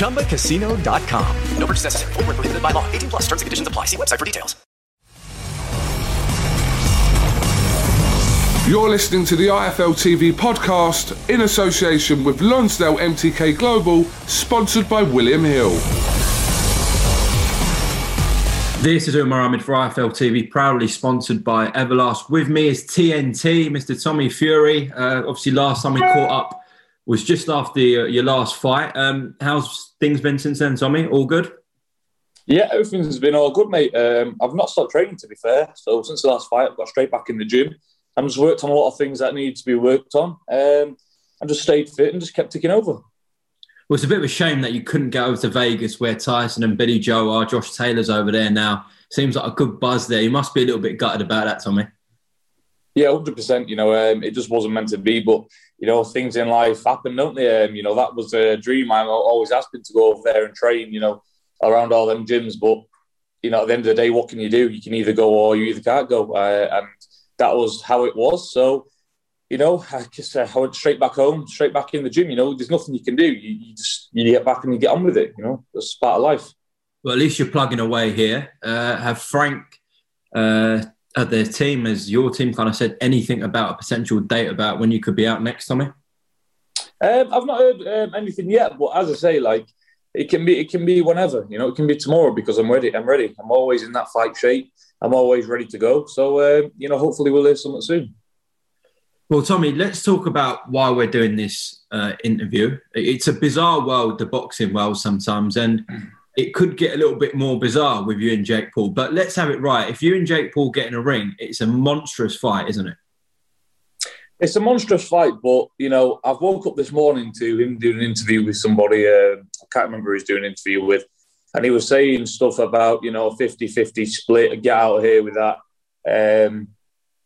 ChumbaCasino.com. No purchase necessary. Void where prohibited by law. 18 plus terms and conditions apply. See website for details. You're listening to the IFL TV podcast in association with Lonsdale MTK Global, sponsored by William Hill. This is Umar Ahmed for IFL TV, proudly sponsored by Everlast. With me is TNT, Mr. Tommy Fury. Uh, obviously, last time we caught up was just after your, your last fight. Um, how's things been since then, Tommy? All good? Yeah, everything's been all good, mate. Um, I've not stopped training, to be fair. So since the last fight, I've got straight back in the gym. I've just worked on a lot of things that need to be worked on. Um, and just stayed fit and just kept ticking over. Well, it's a bit of a shame that you couldn't get over to Vegas where Tyson and Billy Joe are. Josh Taylor's over there now. Seems like a good buzz there. You must be a little bit gutted about that, Tommy. Yeah, hundred percent. You know, um, it just wasn't meant to be. But you know, things in life happen, don't they? Um, you know, that was a dream. I'm always been to go over there and train. You know, around all them gyms. But you know, at the end of the day, what can you do? You can either go or you either can't go. Uh, and that was how it was. So, you know, I just uh, I went straight back home, straight back in the gym. You know, there's nothing you can do. You, you just you get back and you get on with it. You know, that's part of life. Well, at least you're plugging away here. Uh, have Frank uh, at their team, as your team kind of said anything about a potential date about when you could be out next, Tommy? Um, I've not heard um, anything yet, but as I say, like it can be, it can be whenever. You know, it can be tomorrow because I'm ready. I'm ready. I'm always in that fight shape. I'm always ready to go. So, uh, you know, hopefully we'll hear something soon. Well, Tommy, let's talk about why we're doing this uh, interview. It's a bizarre world, the boxing world, sometimes, and it could get a little bit more bizarre with you and Jake Paul. But let's have it right. If you and Jake Paul get in a ring, it's a monstrous fight, isn't it? It's a monstrous fight, but you know, I've woke up this morning to him doing an interview with somebody. Uh, I can't remember who he's doing an interview with, and he was saying stuff about you know 50-50 split. Get out of here with that. Um,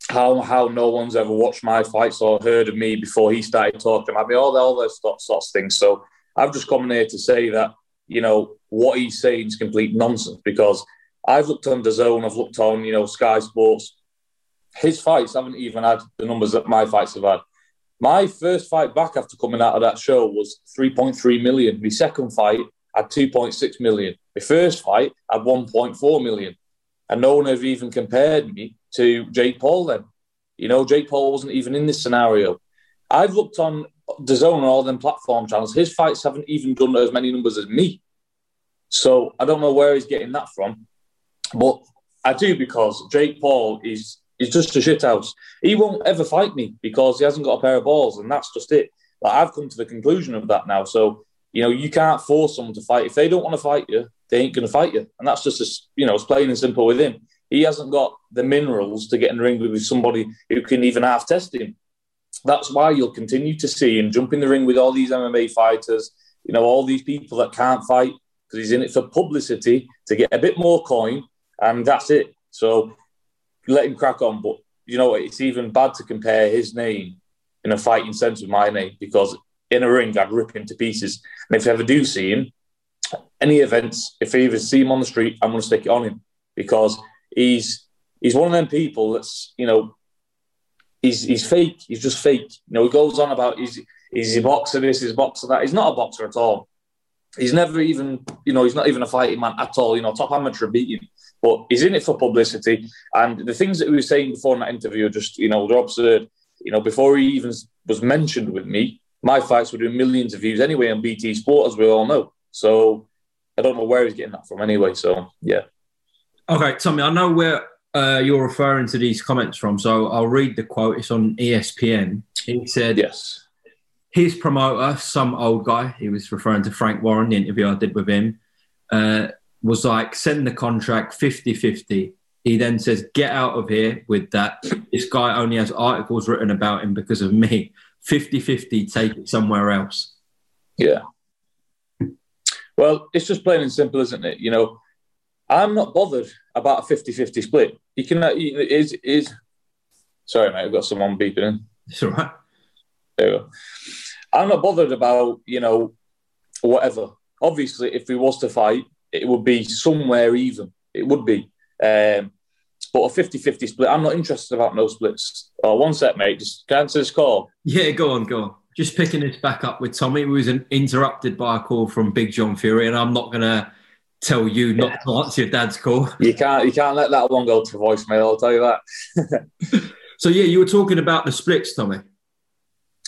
how how no one's ever watched my fights or heard of me before he started talking about me. All all those sorts of things. So I've just come here to say that you know what he's saying is complete nonsense because I've looked on the zone, I've looked on you know Sky Sports his fights haven't even had the numbers that my fights have had. My first fight back after coming out of that show was 3.3 million. My second fight had 2.6 million. My first fight had 1.4 million. And no one have even compared me to Jake Paul then. You know, Jake Paul wasn't even in this scenario. I've looked on the zone and all them platform channels. His fights haven't even done as many numbers as me. So I don't know where he's getting that from. But I do because Jake Paul is He's just a shithouse. He won't ever fight me because he hasn't got a pair of balls, and that's just it. Like I've come to the conclusion of that now. So you know, you can't force someone to fight. If they don't want to fight you, they ain't to fight you, and that's just as you know, it's plain and simple with him. He hasn't got the minerals to get in the ring with somebody who can even half test him. That's why you'll continue to see him jump in the ring with all these MMA fighters. You know, all these people that can't fight because he's in it for publicity to get a bit more coin, and that's it. So let him crack on. But you know, it's even bad to compare his name in a fighting sense with my name because in a ring I'd rip him to pieces. And if I ever do see him, any events, if I even see him on the street, I'm going to stick it on him because he's he's one of them people that's you know he's he's fake. He's just fake. You know, he goes on about he's he's a boxer. This, he's a boxer that. He's not a boxer at all. He's never even you know he's not even a fighting man at all. You know, top amateur beating, but he's in it for publicity. And the things that we were saying before in that interview, are just you know, they're absurd. You know, before he even was mentioned with me, my fights were doing millions of views anyway on BT Sport, as we all know. So I don't know where he's getting that from anyway. So yeah. Okay, Tommy, I know where uh, you're referring to these comments from, so I'll read the quote. It's on ESPN. He said, Yes. his promoter, some old guy, he was referring to Frank Warren, the interview I did with him, uh, was like, send the contract 50 50. He then says, get out of here with that. This guy only has articles written about him because of me. 50 50, take it somewhere else. Yeah. Well, it's just plain and simple, isn't it? You know, I'm not bothered about a 50 50 split. You can, uh, is, is, sorry, mate, I've got someone beeping in. It's all right. There you go. I'm not bothered about, you know, whatever. Obviously, if we was to fight, it would be somewhere even. It would be. Um, but a 50 50 split, I'm not interested about no splits. Oh, one sec, mate. Just can answer this call. Yeah, go on, go on. Just picking this back up with Tommy, who was an, interrupted by a call from Big John Fury, and I'm not going to tell you not to answer your dad's call. You can't you can't let that one go to voicemail, I'll tell you that. So, yeah, you were talking about the splits, Tommy.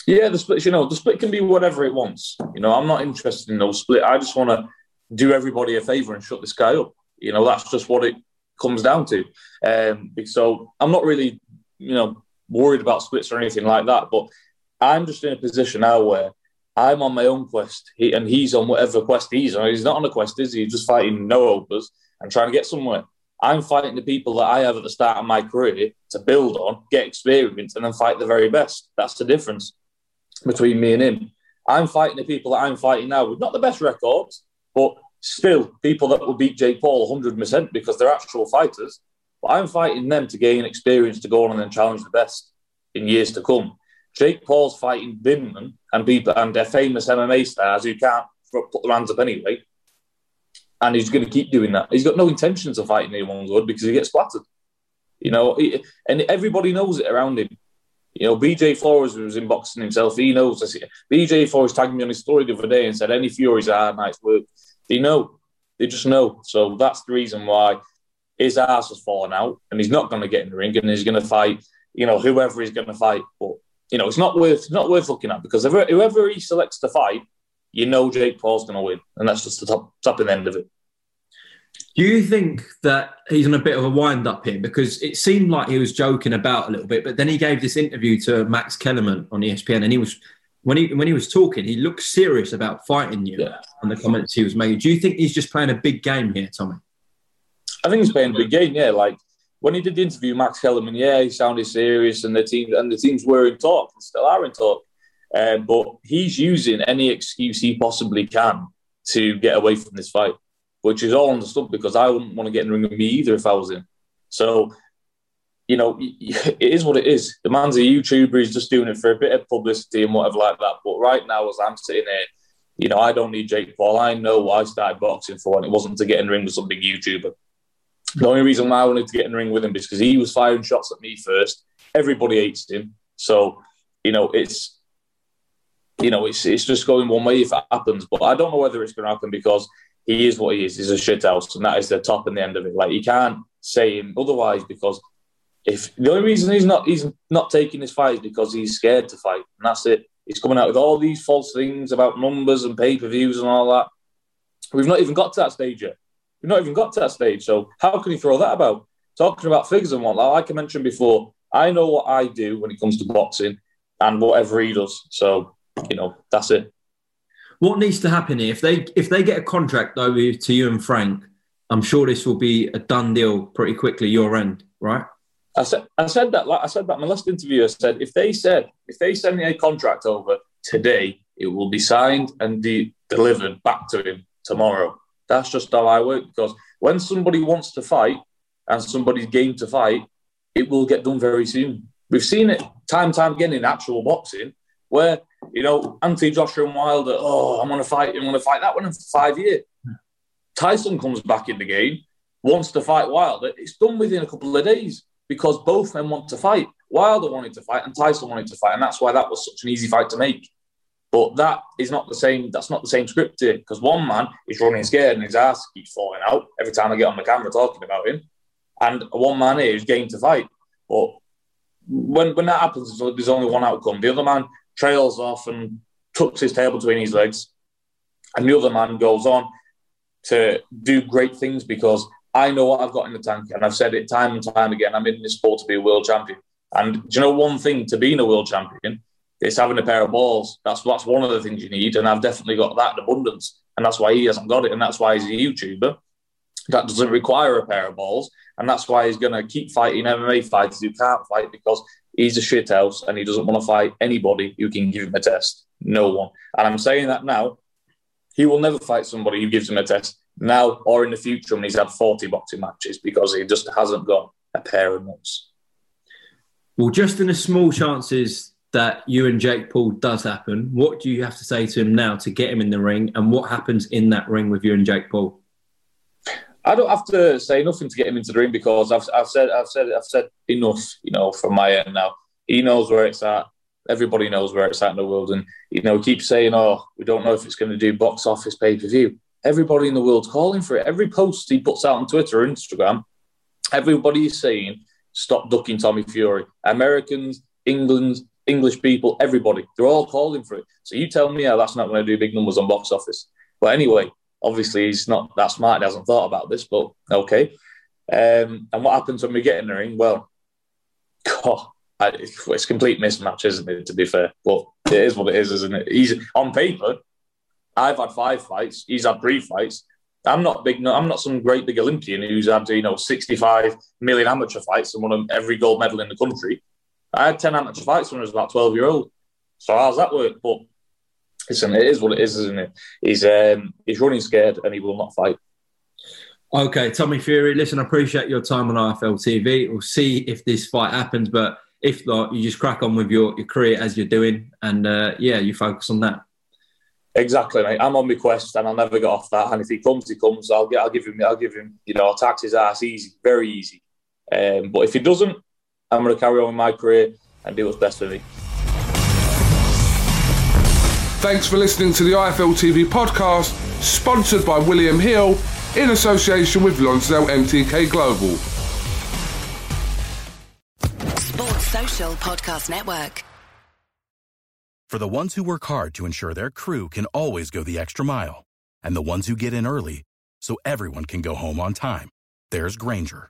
Yeah, the splits. you know, the split can be whatever it wants. You know, I'm not interested in no split. I just want to do everybody a favour and shut this guy up. You know, that's just what it comes down to. Um, so I'm not really, you know, worried about splits or anything like that. But I'm just in a position now where I'm on my own quest, he, and he's on whatever quest he's on. He's not on a quest, is he? He's just fighting no overs and trying to get somewhere. I'm fighting the people that I have at the start of my career to build on, get experience, and then fight the very best. That's the difference between me and him. I'm fighting the people that I'm fighting now with not the best records, but still people that will beat Jake Paul 100% because they're actual fighters. But I'm fighting them to gain experience to go on and then challenge the best in years to come. Jake Paul's fighting Binman and people and their famous MMA stars who can't put their hands up anyway. And he's going to keep doing that. He's got no intentions of fighting anyone good because he gets splattered. You know, he- and everybody knows it around him. You know, BJ Flores was in boxing himself. He knows this. BJ Flores tagged me on his story the other day and said, Any Fury's hard night's work. They know. They just know. So that's the reason why his ass has fallen out and he's not going to get in the ring and he's going to fight, you know, whoever he's going to fight. But, you know, it's not worth not worth looking at because whoever, he selects to fight, you know Jake Paul's going to win. And that's just the top, top and end of it. Do you think that he's on a bit of a wind up here? Because it seemed like he was joking about a little bit, but then he gave this interview to Max Kellerman on ESPN, and he was when he when he was talking, he looked serious about fighting you Yeah. and the comments he was making. Do you think he's just playing a big game here, Tommy? I think he's playing a big game, yeah. Like when he did the interview, Max Kellerman, yeah, he sounded serious, and the team and the teams were in talk and still are in talk. Um, but he's using any excuse he possibly can to get away from this fight, which is all understood because I wouldn't want to get in the ring with me either if I was in. So, you know, it is what it is. The man's a YouTuber; he's just doing it for a bit of publicity and whatever like that. But right now, as I'm sitting here, you know, I don't need Jake Paul. I know what I started boxing for, and it wasn't to get in the ring with some big YouTuber. The only reason why I wanted to get in the ring with him is because he was firing shots at me first. Everybody hates him, so you know it's you know it's it's just going one way if it happens. But I don't know whether it's going to happen because he is what he is. He's a shit house, and that is the top and the end of it. Like you can't say him otherwise because if the only reason he's not he's not taking his fight is because he's scared to fight, and that's it. He's coming out with all these false things about numbers and pay per views and all that. We've not even got to that stage yet. We've not even got to that stage. So how can you throw that about? Talking about figures and whatnot, like I mentioned before, I know what I do when it comes to boxing and whatever he does. So, you know, that's it. What needs to happen here? If they if they get a contract over to you and Frank, I'm sure this will be a done deal pretty quickly. Your end, right? I said, I said that. Like I said that in my last interview. I said if they said if they send me a contract over today, it will be signed and de- delivered back to him tomorrow. That's just how I work. Because when somebody wants to fight and somebody's game to fight, it will get done very soon. We've seen it time and time again in actual boxing, where you know Anthony Joshua and Wilder. Oh, I want to fight. I want to fight that one in five years. Tyson comes back in the game. wants to fight Wilder, it's done within a couple of days because both men want to fight. Wilder wanted to fight and Tyson wanted to fight, and that's why that was such an easy fight to make. But that is not the same. That's not the same script because one man is running scared and his ass keeps falling out every time I get on the camera talking about him, and one man is game to fight. But when when that happens, there's only one outcome. The other man trails off and tucks his tail between his legs, and the other man goes on to do great things because I know what I've got in the tank, and I've said it time and time again. I'm in this sport to be a world champion. And do you know one thing to being a world champion? It's having a pair of balls. That's that's one of the things you need, and I've definitely got that in abundance. And that's why he hasn't got it, and that's why he's a YouTuber. That doesn't require a pair of balls, and that's why he's going to keep fighting MMA fighters who can't fight because he's a shithouse and he doesn't want to fight anybody who can give him a test. No one. And I'm saying that now. He will never fight somebody who gives him a test now or in the future when he's had 40 boxing matches because he just hasn't got a pair of nuts. Well, just in the small chances that you and Jake Paul does happen, what do you have to say to him now to get him in the ring? And what happens in that ring with you and Jake Paul? I don't have to say nothing to get him into the ring because I've, I've said I've said I've said enough, you know, from my end now. He knows where it's at. Everybody knows where it's at in the world, and you know, keep saying, "Oh, we don't know if it's going to do box office pay per view." Everybody in the world's calling for it. Every post he puts out on Twitter or Instagram, everybody is saying, "Stop ducking Tommy Fury." Americans, England, English people, everybody, they're all calling for it. So you tell me how that's not going to do big numbers on box office. But anyway, obviously he's not that smart. He hasn't thought about this, but okay. Um, and what happens when we get in the ring? Well, God, it's complete mismatch, isn't it? To be fair, but it is what it is, isn't it? He's on paper. I've had five fights. He's had three fights. I'm not big. I'm not some great big Olympian who's had you know 65 million amateur fights and won every gold medal in the country. I had 10 amateur fights when I was about 12 year old. So how's that work? But listen, it is what it is, isn't it? He's um, he's running scared and he will not fight. Okay, Tommy Fury. Listen, I appreciate your time on IFL TV. We'll see if this fight happens, but if not, you just crack on with your, your career as you're doing, and uh, yeah, you focus on that. Exactly, mate. I'm on my quest, and I'll never get off that. And if he comes, he comes. I'll get. I'll give him. I'll give him. You know, I'll tax his ass easy, very easy. Um, but if he doesn't, I'm going to carry on with my career and do what's best for me. Thanks for listening to the IFL TV podcast, sponsored by William Hill in association with Lonsdale MTK Global. Sports Social Podcast Network. For the ones who work hard to ensure their crew can always go the extra mile, and the ones who get in early so everyone can go home on time, there's Grainger,